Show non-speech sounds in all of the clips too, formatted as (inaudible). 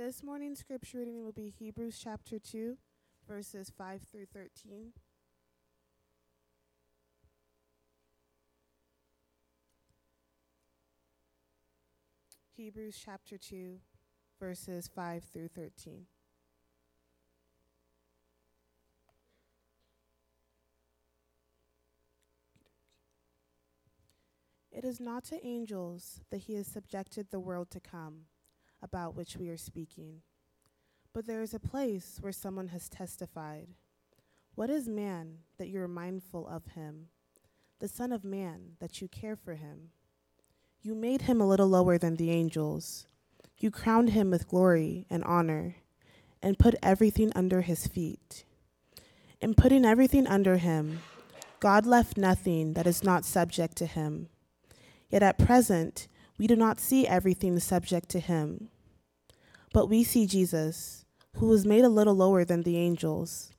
This morning's scripture reading will be Hebrews chapter 2, verses 5 through 13. Hebrews chapter 2, verses 5 through 13. It is not to angels that he has subjected the world to come, about which we are speaking. But there is a place where someone has testified. What is man that you are mindful of him? The Son of Man that you care for him? You made him a little lower than the angels. You crowned him with glory and honor, and put everything under his feet. In putting everything under him, God left nothing that is not subject to him. Yet at present, we do not see everything subject to him. But we see Jesus, who was made a little lower than the angels,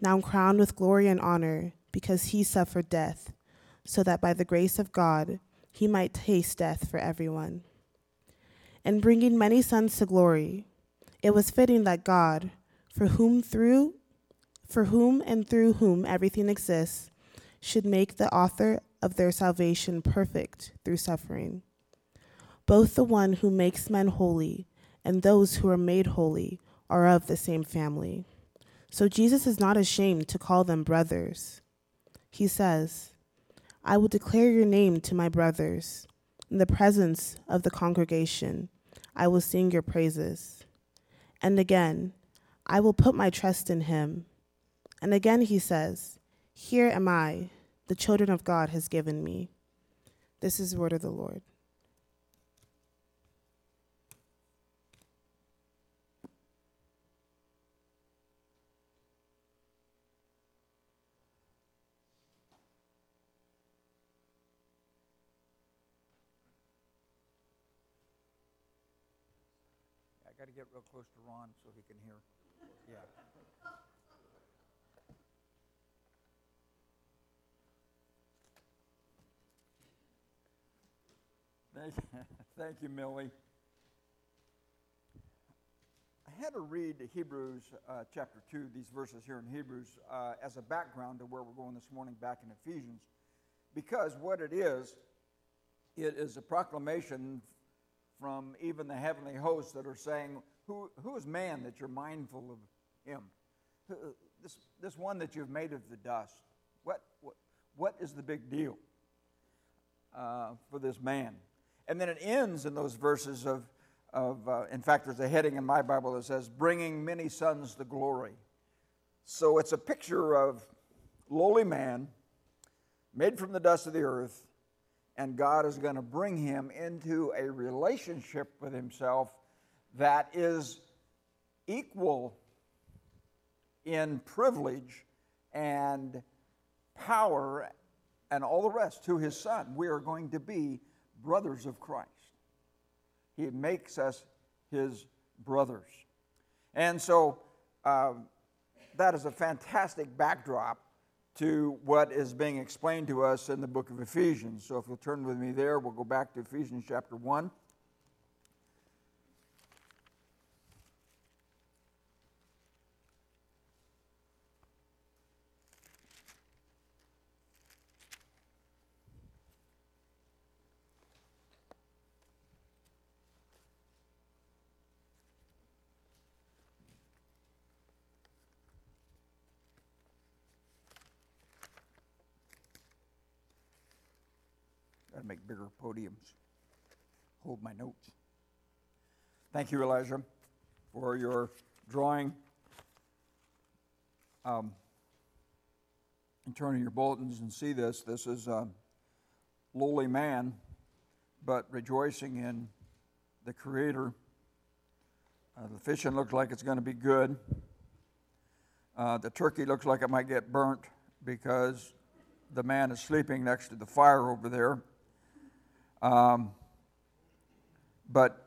now crowned with glory and honor because he suffered death, so that by the grace of God he might taste death for everyone. And bringing many sons to glory, it was fitting that God, for whom through for whom and through whom everything exists, should make the author of their salvation perfect through suffering. Both the one who makes men holy and those who are made holy are of the same family. So Jesus is not ashamed to call them brothers. He says, I will declare your name to my brothers. In the presence of the congregation, I will sing your praises. And again, I will put my trust in him. And again he says, Here am I, the children of God has given me. This is the word of the Lord. Close to Ron so he can hear. Yeah. Thank, (laughs) thank you, Millie. I had to read Hebrews uh, chapter 2, these verses here in Hebrews, uh, as a background to where we're going this morning back in Ephesians, because what it is, it is a proclamation from even the heavenly hosts that are saying, Who, who is man that you're mindful of him? This, this one that you've made of the dust. What, what, what is the big deal uh, for this man? And then it ends in those verses of, of uh, in fact, there's a heading in my Bible that says, bringing many sons to glory. So it's a picture of lowly man made from the dust of the earth, and God is going to bring him into a relationship with himself that is equal in privilege and power and all the rest to his son. We are going to be brothers of Christ. He makes us his brothers. And so uh, that is a fantastic backdrop to what is being explained to us in the book of Ephesians. So if you'll turn with me there, we'll go back to Ephesians chapter 1. Got to make bigger podiums. Hold my notes. Thank you, Elijah, for your drawing. Um, and turn in your bulletins and see this. This is a lowly man, but rejoicing in the Creator. Uh, the fishing looks like it's going to be good. Uh, the turkey looks like it might get burnt because the man is sleeping next to the fire over there. Um, but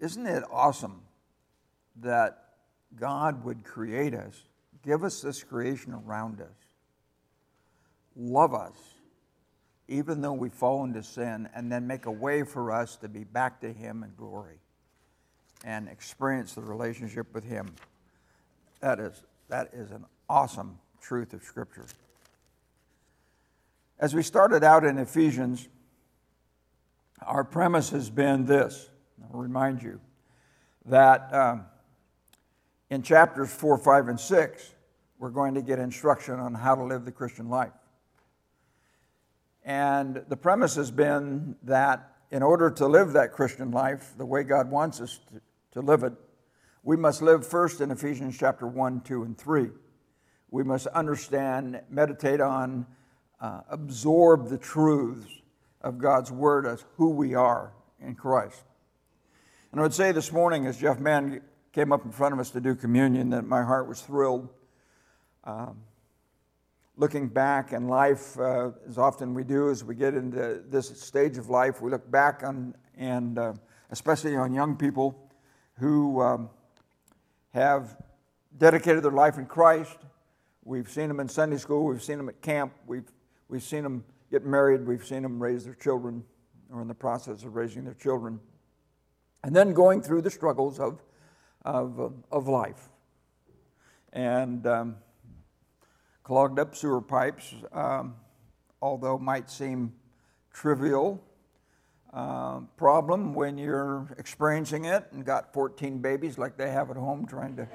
isn't it awesome that God would create us, give us this creation around us, love us, even though we fall into sin, and then make a way for us to be back to Him in glory? and experience the relationship with Him. That is, that is an awesome truth of Scripture. As we started out in Ephesians, our premise has been this I'll remind you that um, in chapters 4, 5, and 6, we're going to get instruction on how to live the Christian life. And the premise has been that in order to live that Christian life the way God wants us to, to live it, we must live first in Ephesians chapter 1, 2, and 3. We must understand, meditate on, uh, absorb the truths of God's Word as who we are in Christ. And I would say this morning, as Jeff Mann came up in front of us to do communion, that my heart was thrilled. Um, looking back in life, uh, as often we do as we get into this stage of life, we look back on, and uh, especially on young people who um, have dedicated their life in Christ. We've seen them in Sunday school, we've seen them at camp, we've, we've seen them get married, we've seen them raise their children or in the process of raising their children. And then going through the struggles of, of, of life. And um, clogged up sewer pipes, um, although might seem trivial uh, problem when you're experiencing it and got 14 babies like they have at home trying to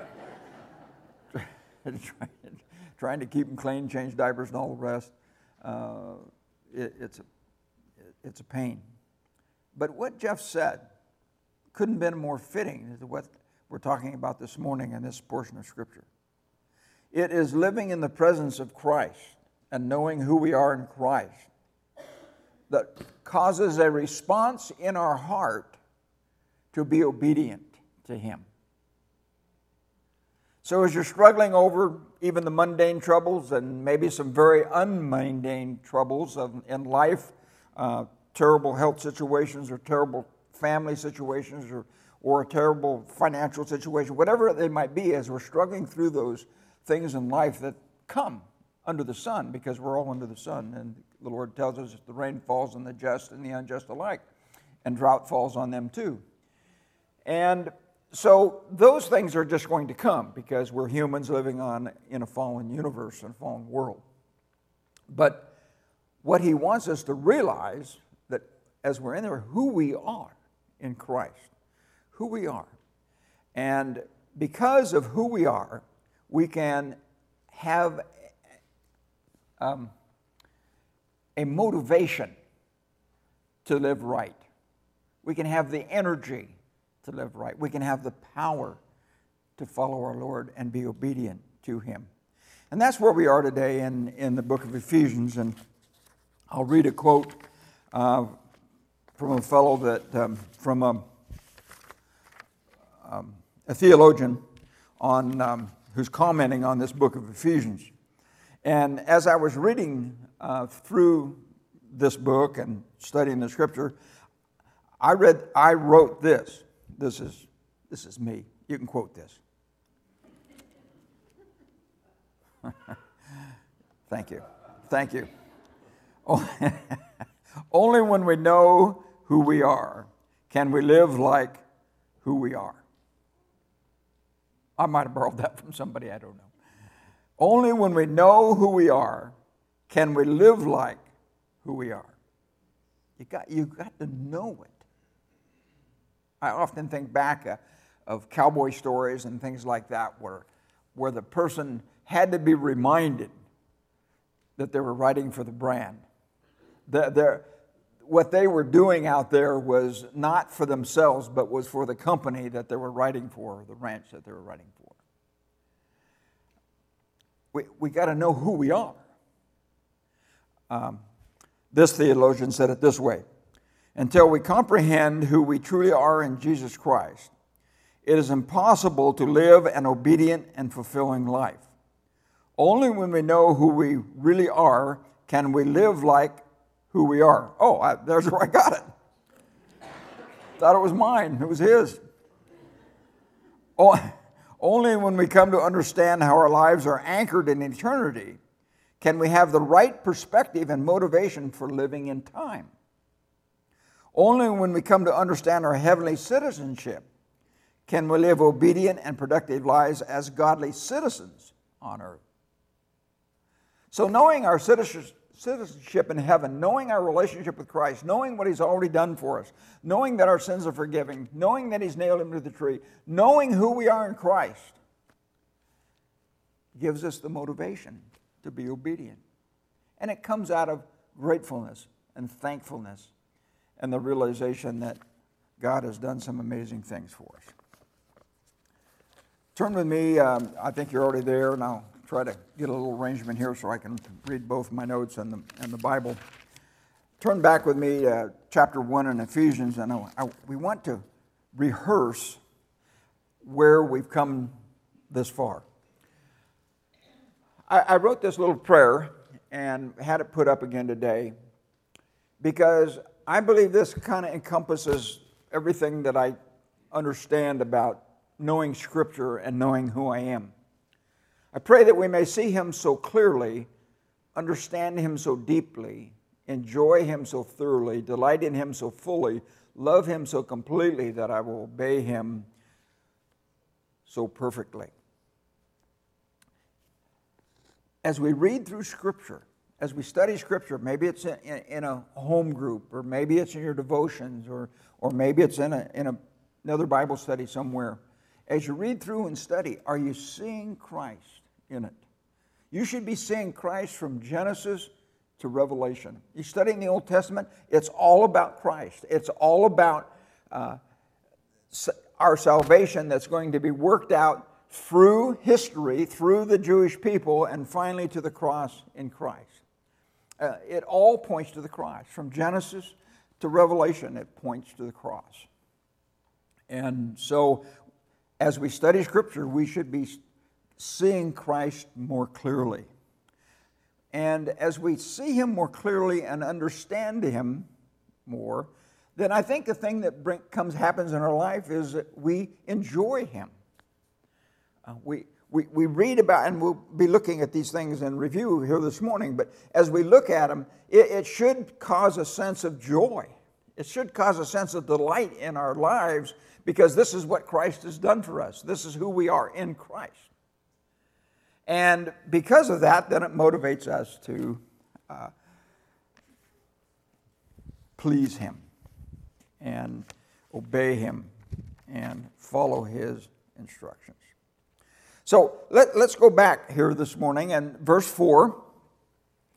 trying, (laughs) trying to keep them clean, change diapers and all the rest. Uh, it, it's, a, it's a pain. But what Jeff said couldn't have been more fitting to what we're talking about this morning in this portion of Scripture. It is living in the presence of Christ and knowing who we are in Christ that causes a response in our heart to be obedient to Him. So, as you're struggling over even the mundane troubles and maybe some very unmundane troubles of, in life, uh, terrible health situations or terrible family situations or, or a terrible financial situation, whatever they might be, as we're struggling through those, things in life that come under the sun because we're all under the sun. And the Lord tells us that the rain falls on the just and the unjust alike, and drought falls on them too. And so those things are just going to come because we're humans living on in a fallen universe and fallen world. But what he wants us to realize that as we're in there, who we are in Christ, who we are. And because of who we are, we can have um, a motivation to live right. We can have the energy to live right. We can have the power to follow our Lord and be obedient to Him. And that's where we are today in, in the book of Ephesians. And I'll read a quote uh, from a fellow that, um, from a, um, a theologian on um, who's commenting on this book of Ephesians. And as I was reading uh, through this book and studying the scripture, I read, I wrote this. This is, this is me. You can quote this. (laughs) Thank you. Thank you. (laughs) Only when we know who we are can we live like who we are. I might have borrowed that from somebody, I don't know. Only when we know who we are can we live like who we are. You got, you got to know it. I often think back uh, of cowboy stories and things like that where, where the person had to be reminded that they were writing for the brand. The, what they were doing out there was not for themselves, but was for the company that they were writing for, the ranch that they were writing for. We, we got to know who we are. Um, this theologian said it this way Until we comprehend who we truly are in Jesus Christ, it is impossible to live an obedient and fulfilling life. Only when we know who we really are can we live like who we are. Oh, I, there's where I got it. Thought it was mine, it was his. Oh, only when we come to understand how our lives are anchored in eternity can we have the right perspective and motivation for living in time. Only when we come to understand our heavenly citizenship can we live obedient and productive lives as godly citizens on earth. So, knowing our citizenship in heaven, knowing our relationship with Christ, knowing what He's already done for us, knowing that our sins are forgiven, knowing that He's nailed Him to the tree, knowing who we are in Christ, gives us the motivation to be obedient. And it comes out of gratefulness and thankfulness and the realization that God has done some amazing things for us. Turn with me, um, I think you're already there, and I'll try to get a little arrangement here so I can read both my notes and the, and the Bible. Turn back with me to chapter 1 in Ephesians, and I, I, we want to rehearse where we've come this far. I, I wrote this little prayer and had it put up again today because I believe this kind of encompasses everything that I understand about knowing Scripture and knowing who I am. I pray that we may see Him so clearly, understand Him so deeply, enjoy Him so thoroughly, delight in Him so fully, love Him so completely that I will obey Him so perfectly. As we read through Scripture, as we study Scripture, maybe it's in, in, in, a home group, or maybe it's in your devotions, or, or maybe it's in, a, in a, another Bible study somewhere. As you read through and study, are you seeing Christ in it? You should be seeing Christ from Genesis to Revelation. You studying the Old Testament, it's all about Christ. It's all about uh, our salvation that's going to be worked out through history, through the Jewish people, and finally to the cross in Christ. Uh, it all points to the cross. From Genesis to Revelation, it points to the cross. And so, as we study Scripture, we should be seeing Christ more clearly. And as we see Him more clearly and understand Him more, then I think the thing that comes happens in our life is that we enjoy Him. Uh, we, we, we read about, and we'll be looking at these things in review here this morning, but as we look at them, it, it should cause a sense of joy. It should cause a sense of delight in our lives because this is what Christ has done for us. This is who we are in Christ. And because of that, then it motivates us to uh, please Him and obey Him and follow His instructions. So let, us go back here this morning and verse 4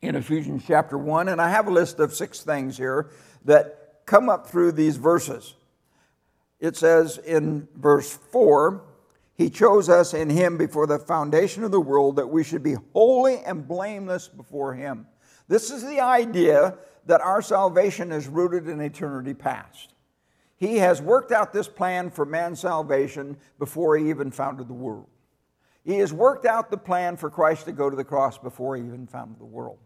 in Ephesians chapter 1. And I have a list of six things here that come up through these verses. It says in verse 4 He chose us in Him before the foundation of the world that we should be holy and blameless before Him. This is the idea that our salvation is rooted in eternity past. He has worked out this plan for man's salvation before He even founded the world. He has worked out the plan for Christ to go to the cross before he even founded the world.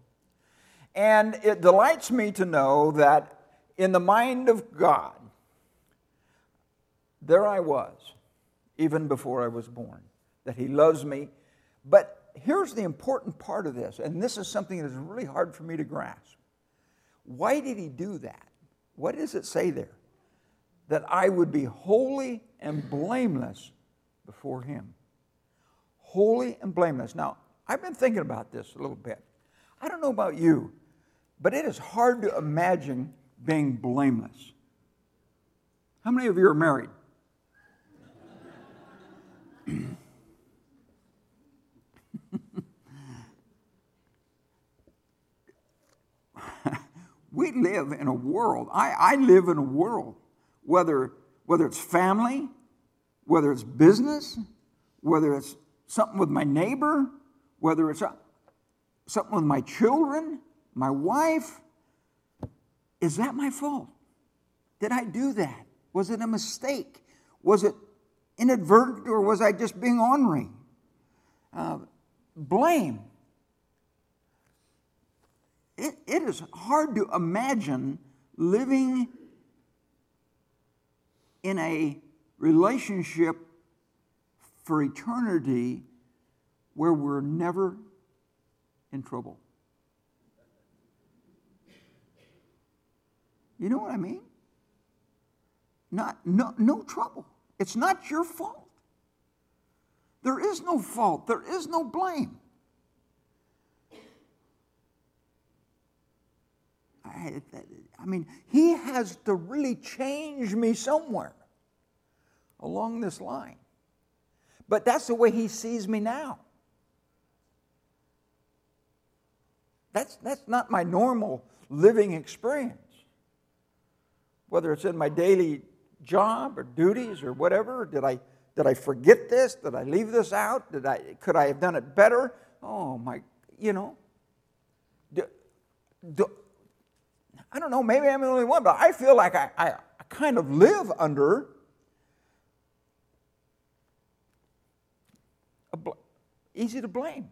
And it delights me to know that in the mind of God, there I was, even before I was born, that He loves me. But here's the important part of this, and this is something that is really hard for me to grasp. Why did He do that? What does it say there? That I would be holy and blameless before Him holy and blameless. Now, I've been thinking about this a little bit. I don't know about you, but it is hard to imagine being blameless. How many of you are married? (laughs) we live in a world, I, I live in a world, whether, whether it's family, whether it's business, whether it's something with my neighbor, whether it's something with my children, my wife. Is that my fault? Did I do that? Was it a mistake? Was it inadvertent or was I just being ornery? Uh, blame. It, it is hard to imagine living in a relationship for eternity where we're never in trouble. You know what I mean? Not, no, no trouble. It's not your fault. There is no fault, there is no blame. I, I mean, he has to really change me somewhere along this line. But that's the way he sees me now. That's, that's not my normal living experience. Whether it's in my daily job or duties or whatever, did I, did I forget this? Did I leave this out? Did I, could I have done it better? Oh, my, you know. Do, do, I don't know, maybe I'm the only one, but I feel like I, I, I kind of live under easy to blame.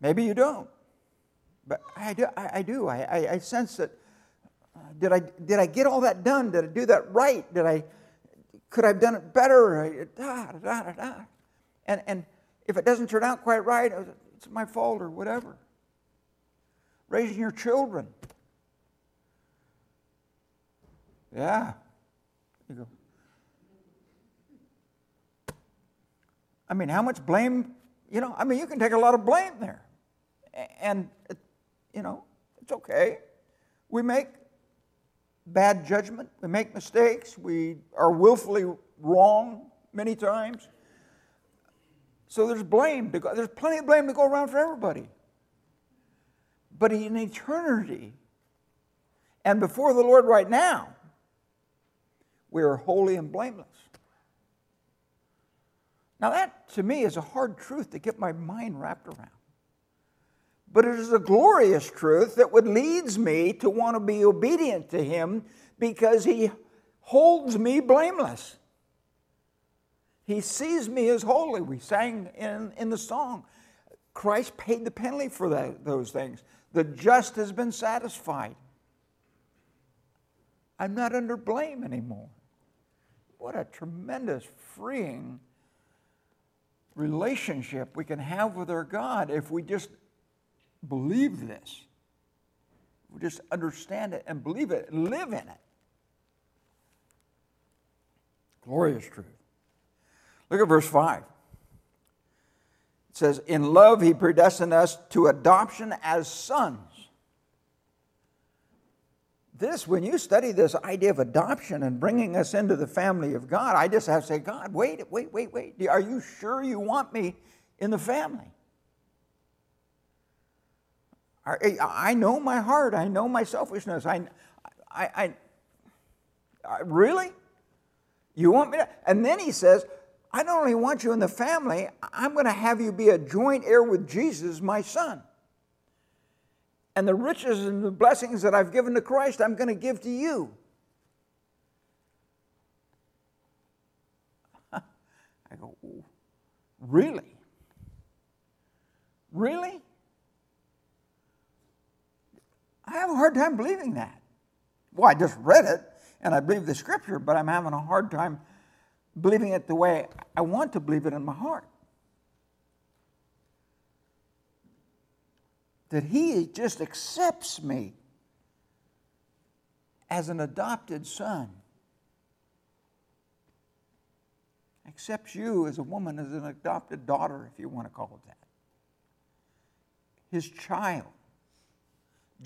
Maybe you don't, but I do. I, I do. I, I, I, sense that. Uh, did I did I get all that done? Did I do that right? Did I? Could I have done it better? Da, da, da, da. And and if it doesn't turn out quite right, it's my fault or whatever. Raising your children. Yeah. You go. I mean, how much blame, you know, I mean, you can take a lot of blame there. And, you know, it's okay. We make bad judgment, we make mistakes, we are willfully wrong many times. So there's blame. To go, there's plenty of blame to go around for everybody. But in eternity, and before the Lord right now, we are holy and blameless. Now, that to me is a hard truth to get my mind wrapped around. But it is a glorious truth that would leads me to want to be obedient to Him because He holds me blameless. He sees me as holy. We sang in, in the song. Christ paid the penalty for that, those things. The just has been satisfied. I'm not under blame anymore. What a tremendous, freeing relationship we can have with our God if we just believe this. We just understand it and believe it and live in it. Glorious truth. Look at verse 5. It says, In love, he predestined us to adoption as sons. This, when you study this idea of adoption and bringing us into the family of God, I just have to say, God, wait, wait, wait, wait. Are you sure you want me in the family? Eh, I know my heart. I know my selfishness. I, I, I, I really? You want me to? And then he says, I not only want you in the family, I'm going to have you be a joint heir with Jesus, my son. And the riches and the blessings that I've given to Christ, I'm going to give to you. (laughs) I go, really? Really? I have a hard time believing that. Well, I just read it and I believe the scripture, but I'm having a hard time believing it the way I want to believe it in my heart. That He just accepts me as an adopted son, accepts you as a woman, as an adopted daughter, if you want to call it that. His child,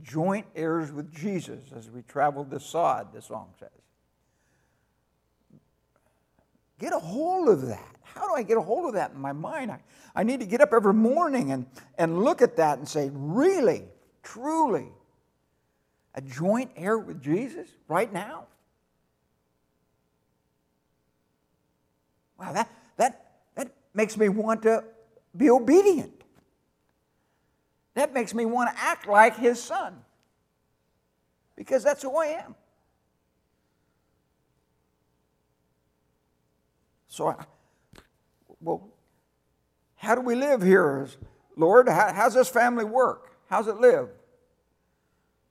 joint heirs with Jesus as we traveled the sod, the song says. Get a hold of that. How do I get a hold of that in my mind? I, I need to get up every morning and, and look at that and say, really, truly, a joint heir with Jesus right now? Wow, that, that, that makes me want to be obedient. That makes me want to act like his son because that's who I am. So, I, well, how do we live here, Lord? How, how's this family work? How's it live?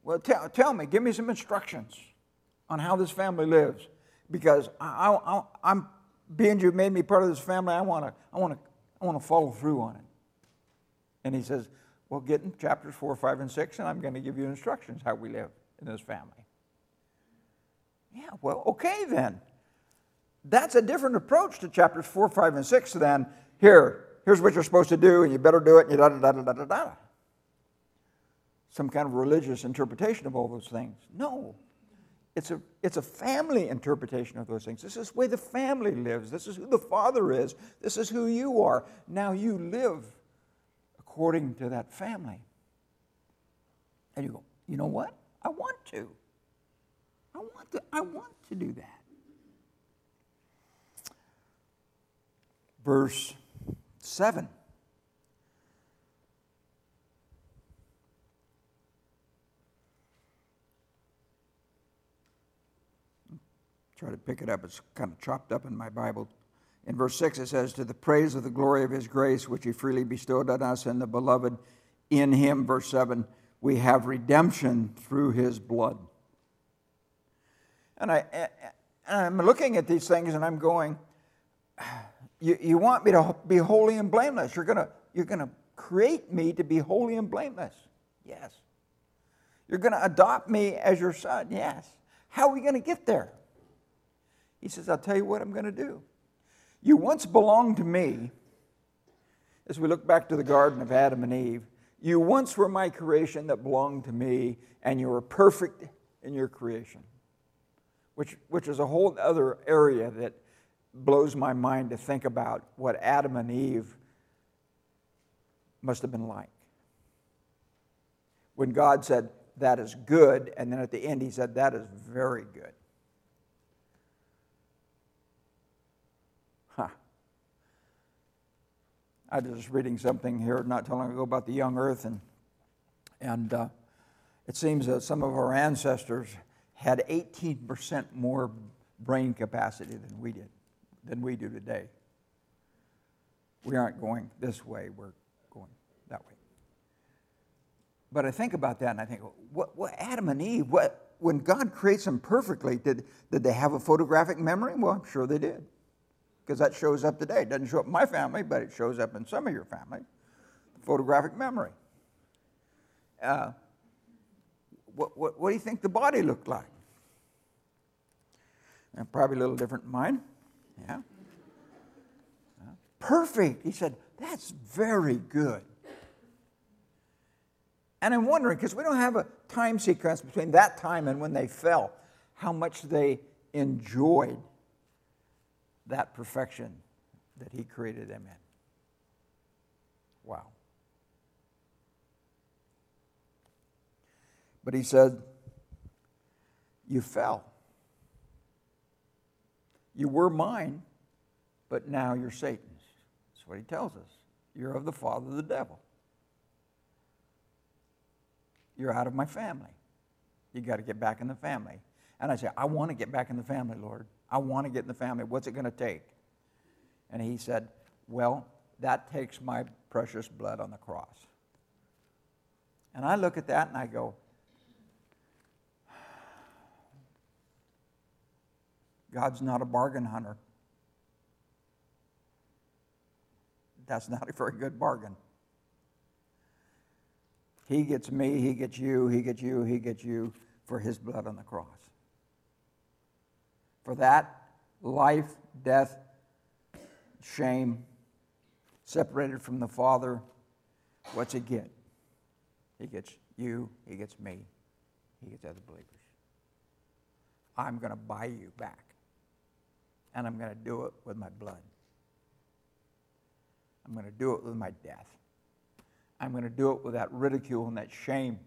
Well, tell, tell me, give me some instructions on how this family lives. Because I, I, I'm being you made me part of this family, I want to I wanna, I wanna follow through on it. And he says, Well, get in chapters 4, 5, and 6, and I'm going to give you instructions how we live in this family. Yeah, well, okay then. That's a different approach to chapters 4, 5, and 6 than here, here's what you're supposed to do, and you better do it, and you da da da da da da. Some kind of religious interpretation of all those things. No. It's a, it's a family interpretation of those things. This is the way the family lives. This is who the father is. This is who you are. Now you live according to that family. And you go, you know what? I want to. I want to, I want to do that. Verse 7. Try to pick it up. It's kind of chopped up in my Bible. In verse 6, it says, To the praise of the glory of his grace, which he freely bestowed on us and the beloved in him. Verse 7, we have redemption through his blood. And I, I'm looking at these things and I'm going, you, you want me to be holy and blameless. You're going you're going to create me to be holy and blameless. Yes. You're going to adopt me as your son. Yes. How are we going to get there? He says, I'll tell you what I'm going to do. You once belonged to me. As we look back to the Garden of Adam and Eve, you once were my creation that belonged to me, and you were perfect in your creation, which, which is a whole other area that blows my mind to think about what Adam and Eve must have been like. When God said, That is good, and then at the end he said, That is very good. I was just reading something here not too long ago about the young earth, and, and uh, it seems that some of our ancestors had 18% more brain capacity than we did, than we do today. We aren't going this way, we're going that way. But I think about that and I think, what, what Adam and Eve, what, when God creates them perfectly, did, did they have a photographic memory? Well, I'm sure they did because that shows up today. It doesn't show up in my family, but it shows up in some of your family. Photographic memory. Uh, what, what, what do you think the body looked like? Probably a little different than mine. Yeah. Perfect. He said, that's very good. And I'm wondering, because we don't have a time sequence between that time and when they fell, how much they enjoyed that perfection that He created them in. Wow. But He said, You fell. You were mine, but now you're Satan's. That's what He tells us. You're of the father of the devil. You're out of my family. You got to get back in the family. And I say, I want to get back in the family, Lord. I want to get in the family. What's it going to take? And he said, Well, that takes my precious blood on the cross. And I look at that and I go, God's not a bargain hunter. That's not a very good bargain. He gets me, he gets you, he gets you, he gets you for his blood on the cross. For that, life, death, shame, separated from the Father, what's he get? He gets you, he gets me, he gets other believers. I'm going to buy you back, and I'm going to do it with my blood. I'm going to do it with my death. I'm going to do it with that ridicule and that shame.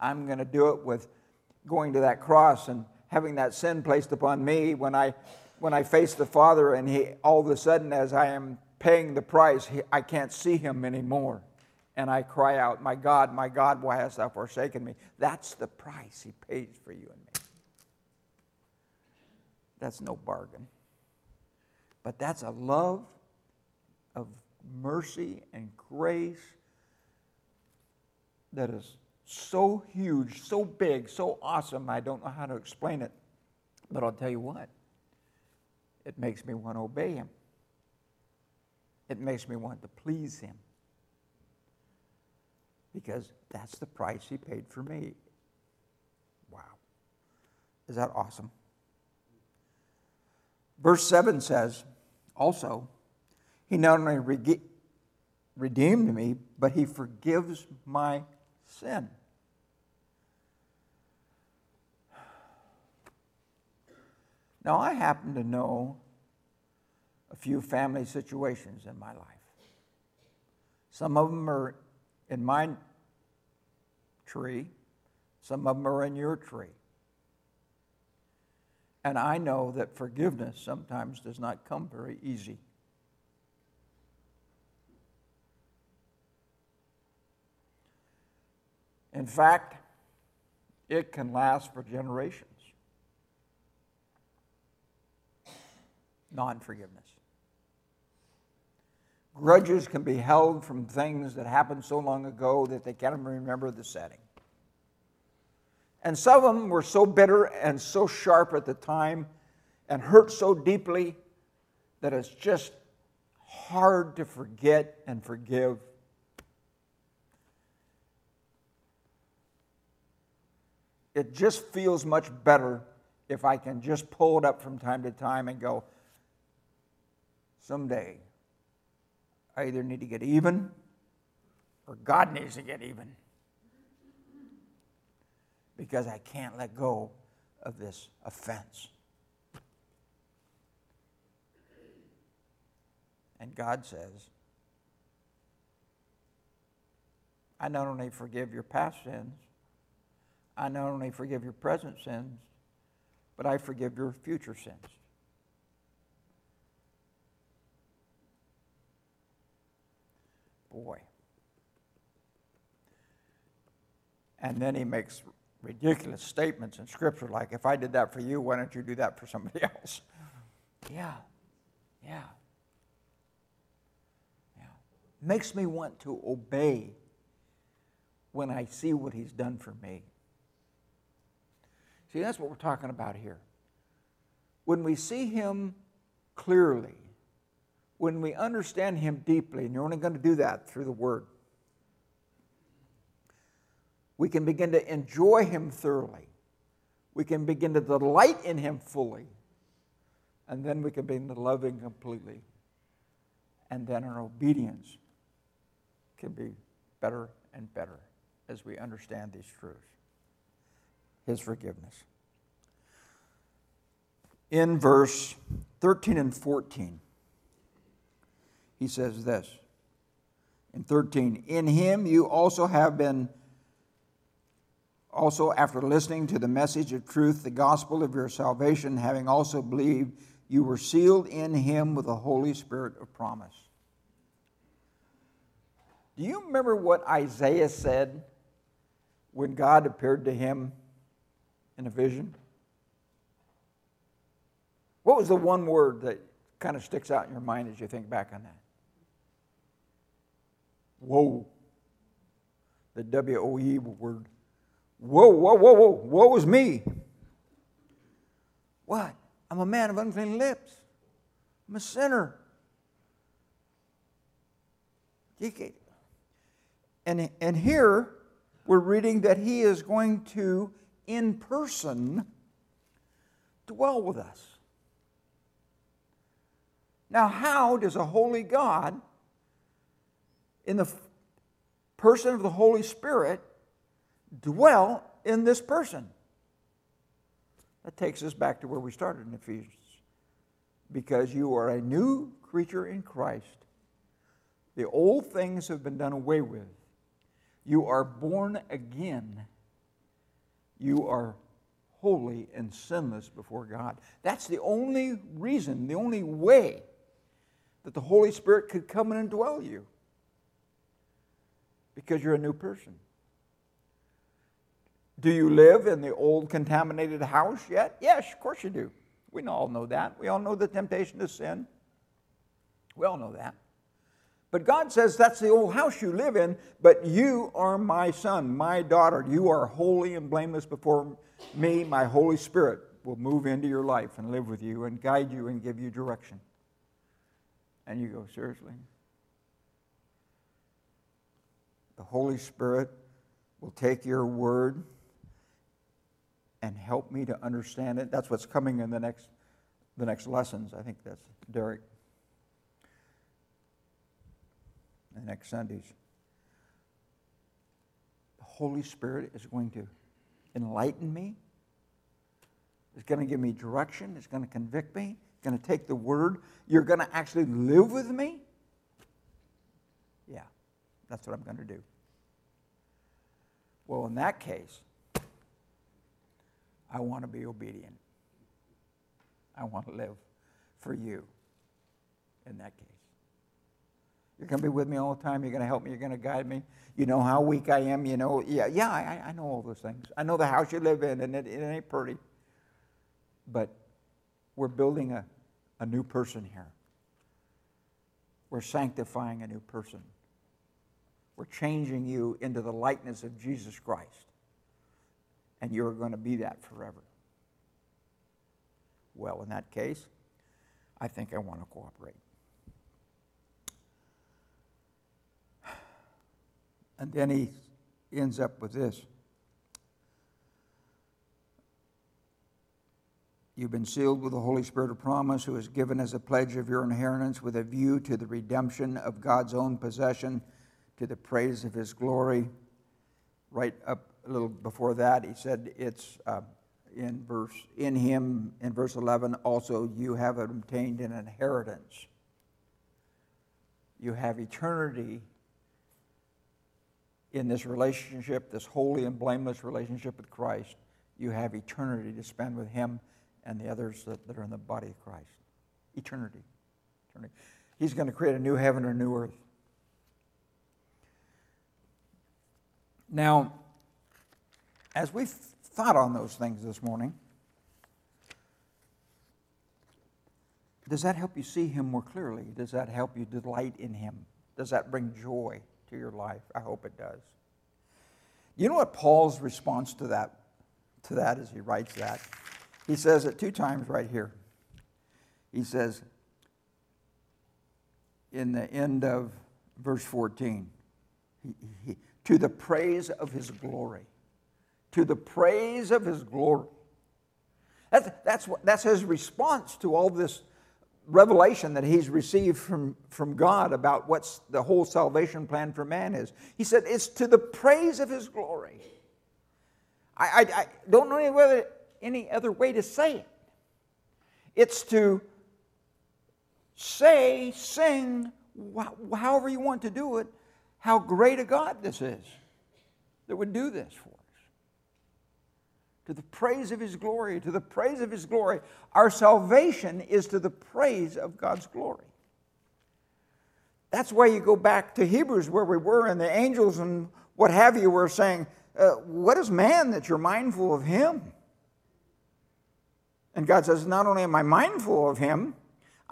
I'm going to do it with going to that cross and having that sin placed upon me when I, when I face the Father, and he, all of a sudden, as I am paying the price, he, I can't see him anymore. And I cry out, My God, my God, why hast thou forsaken me? That's the price he pays for you and me. That's no bargain. But that's a love of mercy and grace that is so huge, so big, so awesome, I don't know how to explain it. But I'll tell you what, it makes me want to obey Him, it makes me want to please Him. because that's the price he paid for me. Wow. Is that awesome? Verse 7 says, also, he not only re- redeemed me, but he forgives my sin. Now, I happen to know a few family situations in my life. Some of them are in my tree, some of them are in your tree. And I know that forgiveness sometimes does not come very easy. In fact, it can last for generations. Non forgiveness. Grudges can be held from things that happened so long ago that they can't even remember the setting. And some of them were so bitter and so sharp at the time and hurt so deeply that it's just hard to forget and forgive. It just feels much better if I can just pull it up from time to time and go, someday I either need to get even or God needs to get even because I can't let go of this offense. And God says, I not only forgive your past sins, I not only forgive your present sins, but I forgive your future sins. Boy. And then he makes ridiculous statements in Scripture like, if I did that for you, why don't you do that for somebody (laughs) else? Yeah, yeah, yeah. Makes me want to obey when I see what he's done for me. See, that's what we're talking about here. When we see him clearly, when we understand him deeply, and you're only going to do that through the Word, we can begin to enjoy him thoroughly. We can begin to delight in him fully. And then we can begin to love him completely. And then our obedience can be better and better as we understand these truths. His forgiveness. In verse 13 and 14, he says this. In 13, in him you also have been also, after listening to the message of truth, the gospel of your salvation, having also believed, you were sealed in him with the Holy Spirit of promise. Do you remember what Isaiah said when God appeared to him in a vision? What was the one word that kind of sticks out in your mind as you think back on that? Woe. The W O E word. Whoa, whoa, whoa, whoa, woe is me. What? I'm a man of unclean lips. I'm a sinner. And, and here we're reading that he is going to, in person, dwell with us. Now, how does a holy God, in the person of the Holy Spirit, dwell in this person. That takes us back to where we started in Ephesians. Because you are a new creature in Christ. The old things have been done away with. You are born again. You are holy and sinless before God. That's the only reason, the only way that the Holy Spirit could come and dwell you. Because you're a new person. Do you live in the old contaminated house yet? Yes, of course you do. We all know that. We all know the temptation to sin. We all know that. But God says that's the old house you live in, but you are my son, my daughter. You are holy and blameless before me. My Holy Spirit will move into your life and live with you and guide you and give you direction. And you go, seriously? the Holy Spirit will take your word and help me to understand it. That's what's coming in the next, the next lessons. I think that's Derek. The next Sundays. The Holy Spirit is going to enlighten me. It's going to give me direction. It's going to convict me. It's going to take the word. You're going to actually live with me. Yeah, that's what I'm going to do. Well, in that case, I want to be obedient. I want to live for you in that case. You're going to be with me all the time. You're going to help me. You're going to guide me. You know how weak I am. You know, yeah, yeah, I, I know all those things. I know the house you live in, and it, it ain't pretty. But we're building a, a new person here. We're sanctifying a new person. We're changing you into the likeness of Jesus Christ. And you're going to be that forever. Well, in that case, I think I want to cooperate. And then he ends up with this You've been sealed with the Holy Spirit of promise, who is given as a pledge of your inheritance with a view to the redemption of God's own possession to the praise of his glory. Right up a little before that, he said it's uh, in verse in him in verse 11 also you have obtained an inheritance. You have eternity in this relationship this holy and blameless relationship with christ. You have eternity to spend with him and the others that, that are in the body of christ. Eternity. Eternity. He's going to create a new heaven or a new earth. Now, as we've thought on those things this morning, does that help you see Him more clearly? Does that help you delight in Him? Does that bring joy to your life? I hope it does. You know what Paul's response to that, to that as he writes that? He says it two times right here. He says, in the end of verse 14, he, he, to the praise of his glory. To the praise of his glory. That's, that's, what, that's his response to all this revelation that he's received from, from God about what's the whole salvation plan for man is. He said, It's to the praise of his glory. I, I, I don't know any other, any other way to say it. It's to say, sing, wh- however you want to do it, how great a God this is that would do this for. To the praise of His glory, to the praise of His glory. Our salvation is to the praise of God's glory. That's why you go back to Hebrews where we were, and the angels and what have you were saying, uh, What is man that you're mindful of him? And God says, Not only am I mindful of him,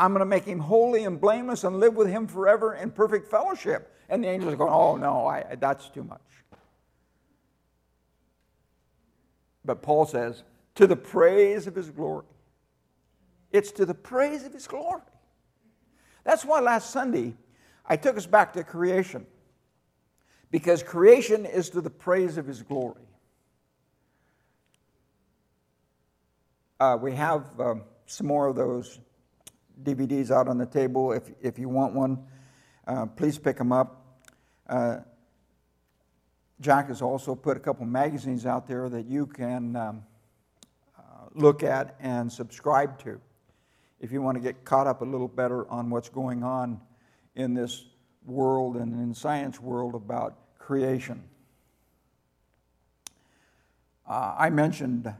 I'm going to make him holy and blameless and live with him forever in perfect fellowship. And the angels are going, oh, no, I, that's too much. But Paul says, to the praise of his glory. It's to the praise of his glory. That's why last Sunday I took us back to creation. Because creation is to the praise of his glory. Uh, we have um, some more of those DVDs out on the table. If, if you want one, uh, please pick them up. Uh, Jack has also put a couple magazines out there that you can um, uh, look at and subscribe to if you want to get caught up a little better on what's going on in this world and in science world about creation. Uh, I mentioned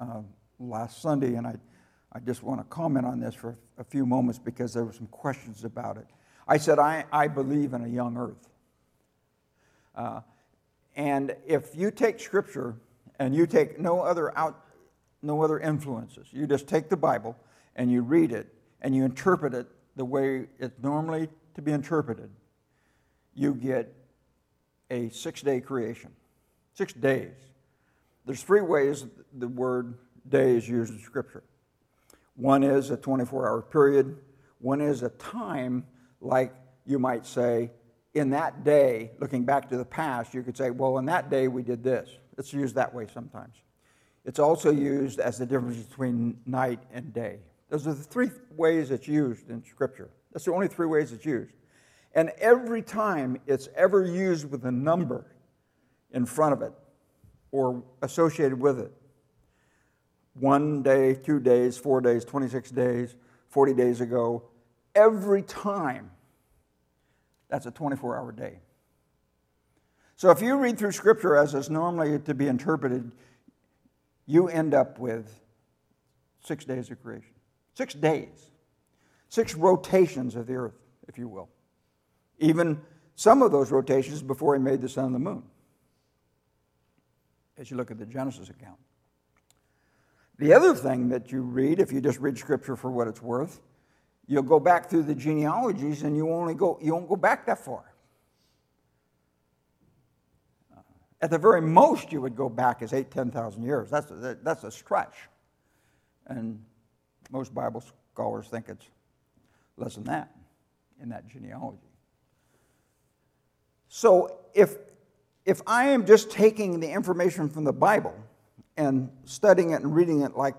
uh, last Sunday, and I, I just want to comment on this for a few moments because there were some questions about it. I said, I, I believe in a young earth. Uh, and if you take Scripture and you take no other out, no other influences, you just take the Bible and you read it and you interpret it the way it's normally to be interpreted, you get a six-day creation. Six days. There's three ways the word day is used in Scripture. One is a 24 hour period, one is a time, like you might say, in that day, looking back to the past, you could say, well, in that day we did this. It's used that way sometimes. It's also used as the difference between night and day. Those are the three ways it's used in Scripture. That's the only three ways it's used. And every time it's ever used with a number in front of it or associated with it one day, two days, four days, 26 days, 40 days ago every time that's a 24 hour day. So if you read through Scripture as it's normally to be interpreted, you end up with six days of creation. Six days. Six rotations of the earth, if you will. Even some of those rotations before he made the sun and the moon, as you look at the Genesis account. The other thing that you read, if you just read Scripture for what it's worth, you'll go back through the genealogies and you only go you won't go back that far. At the very most you would go back as 8 10000 years. That's a, that's a stretch. And most bible scholars think it's less than that in that genealogy. So if if i am just taking the information from the bible and studying it and reading it like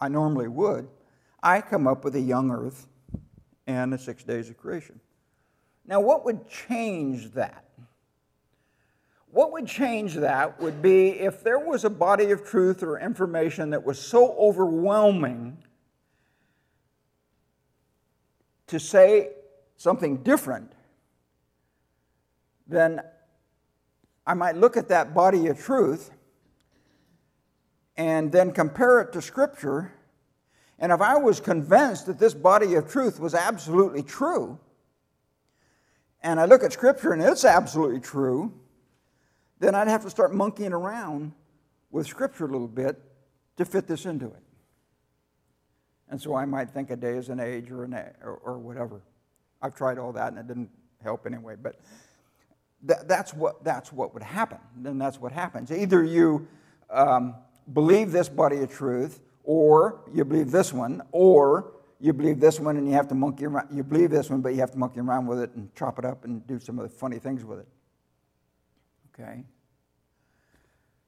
i normally would i come up with a young earth and the six days of creation. Now, what would change that? What would change that would be if there was a body of truth or information that was so overwhelming to say something different, then I might look at that body of truth and then compare it to Scripture and if I was convinced that this body of truth was absolutely true, and I look at Scripture and it's absolutely true, then I'd have to start monkeying around with Scripture a little bit to fit this into it. And so I might think a day is an age or, an, or, or whatever. I've tried all that and it didn't help anyway. But th- that's, what, that's what would happen. Then that's what happens. Either you um, believe this body of truth or you believe this one, or you believe this one and you have to monkey around. You believe this one, but you have to monkey around with it and chop it up and do some of the funny things with it. Okay?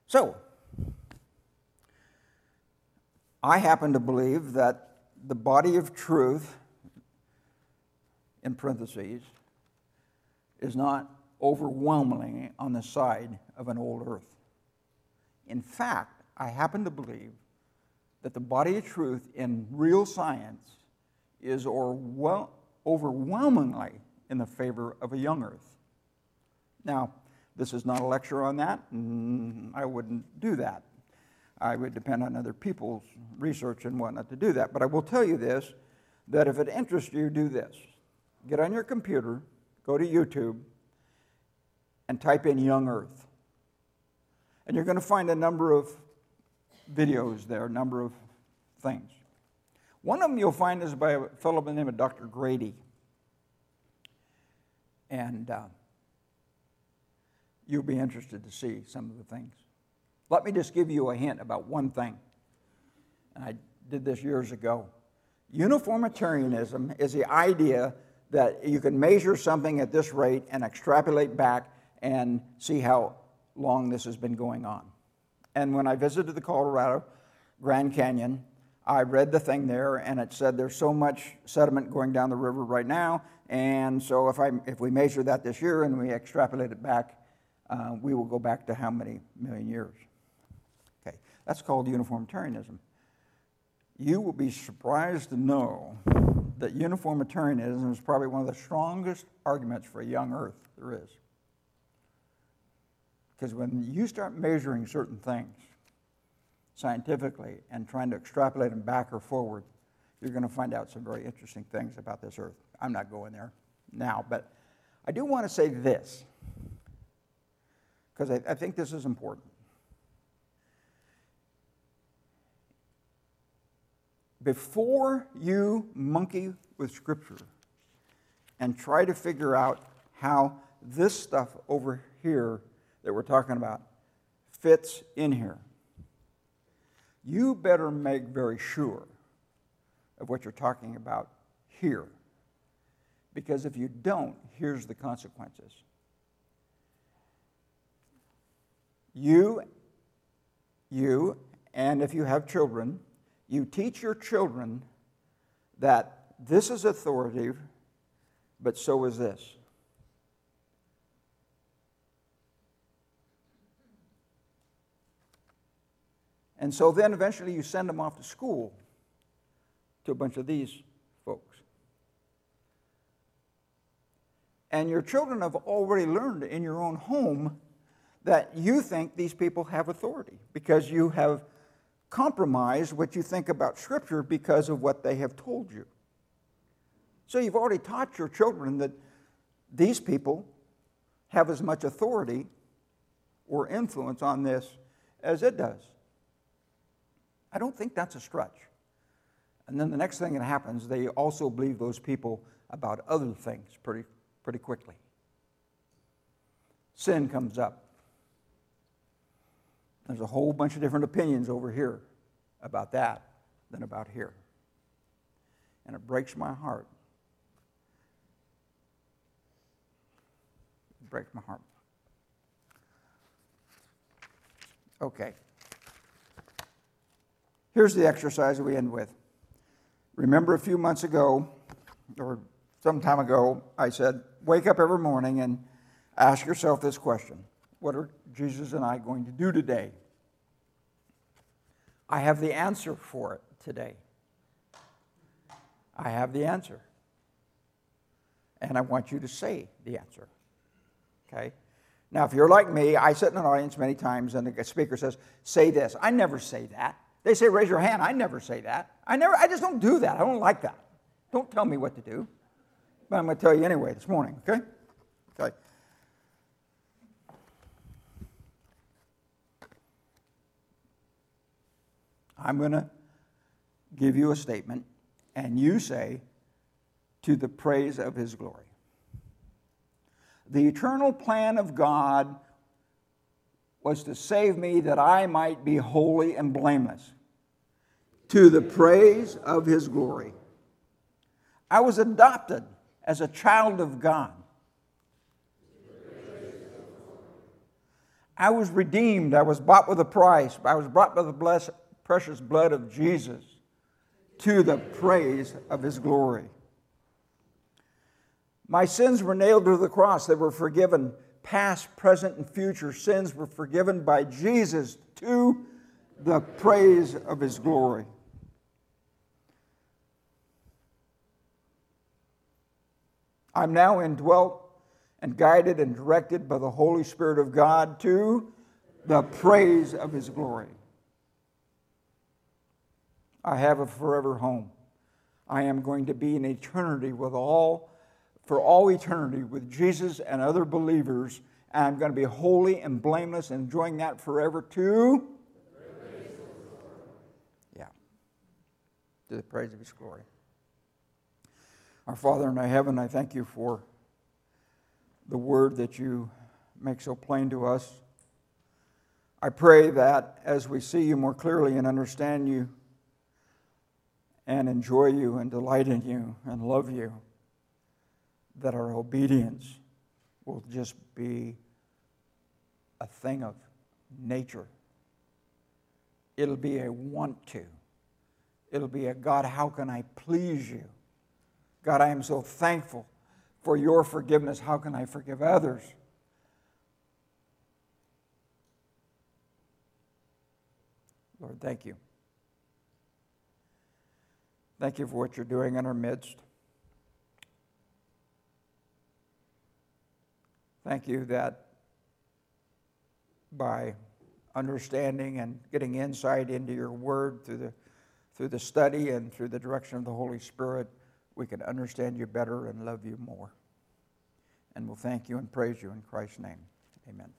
So, I happen to believe that the body of truth, in parentheses, is not overwhelmingly on the side of an old earth. In fact, I happen to believe that the body of truth in real science is overwhelmingly in the favor of a young earth. Now, this is not a lecture on that, mm, I wouldn't do that. I would depend on other people's research and whatnot to do that. But I will tell you this that if it interests you, do this. Get on your computer, go to YouTube, and type in Young Earth. And you're going to find a number of videos there, a number of things. One of them you'll find is by a fellow by the name of Dr. Grady. And uh, you'll be interested to see some of the things. Let me just give you a hint about one thing. And I did this years ago. Uniformitarianism is the idea that you can measure something at this rate and extrapolate back and see how long this has been going on. And when I visited the Colorado Grand Canyon, I read the thing there, and it said there's so much sediment going down the river right now, and so if, I, if we measure that this year and we extrapolate it back, uh, we will go back to how many million years? Okay, that's called uniformitarianism. You will be surprised to know that uniformitarianism is probably one of the strongest arguments for a young Earth there is. Because when you start measuring certain things scientifically and trying to extrapolate them back or forward, you're going to find out some very interesting things about this earth. I'm not going there now, but I do want to say this, because I, I think this is important. Before you monkey with Scripture and try to figure out how this stuff over here that we're talking about fits in here. You better make very sure of what you're talking about here. Because if you don't, here's the consequences. You, you, and if you have children, you teach your children that this is authoritative, but so is this. And so then eventually you send them off to school to a bunch of these folks. And your children have already learned in your own home that you think these people have authority because you have compromised what you think about Scripture because of what they have told you. So you've already taught your children that these people have as much authority or influence on this as it does. I don't think that's a stretch. And then the next thing that happens, they also believe those people about other things pretty, pretty quickly. Sin comes up. There's a whole bunch of different opinions over here about that than about here. And it breaks my heart. It breaks my heart. Okay. Here's the exercise we end with. Remember a few months ago, or some time ago, I said, wake up every morning and ask yourself this question What are Jesus and I going to do today? I have the answer for it today. I have the answer. And I want you to say the answer. Okay? Now, if you're like me, I sit in an audience many times and the speaker says, Say this. I never say that. They say, raise your hand. I never say that. I never, I just don't do that. I don't like that. Don't tell me what to do. But I'm going to tell you anyway this morning, okay? Okay. I'm going to give you a statement, and you say, to the praise of his glory. The eternal plan of God was to save me that I might be holy and blameless to the praise of his glory. I was adopted as a child of God. I was redeemed. I was bought with a price. I was brought by the blessed, precious blood of Jesus to the praise of his glory. My sins were nailed to the cross. They were forgiven. Past, present, and future sins were forgiven by Jesus to the praise of his glory. I'm now indwelt and guided and directed by the Holy Spirit of God to the praise of His glory. I have a forever home. I am going to be in eternity with all, for all eternity with Jesus and other believers, and I'm going to be holy and blameless, enjoying that forever too. Yeah, to the praise of His glory. Our Father in heaven, I thank you for the word that you make so plain to us. I pray that as we see you more clearly and understand you and enjoy you and delight in you and love you, that our obedience will just be a thing of nature. It'll be a want to. It'll be a God, how can I please you? God, I am so thankful for your forgiveness. How can I forgive others? Lord, thank you. Thank you for what you're doing in our midst. Thank you that by understanding and getting insight into your word through the, through the study and through the direction of the Holy Spirit, we can understand you better and love you more. And we'll thank you and praise you in Christ's name. Amen.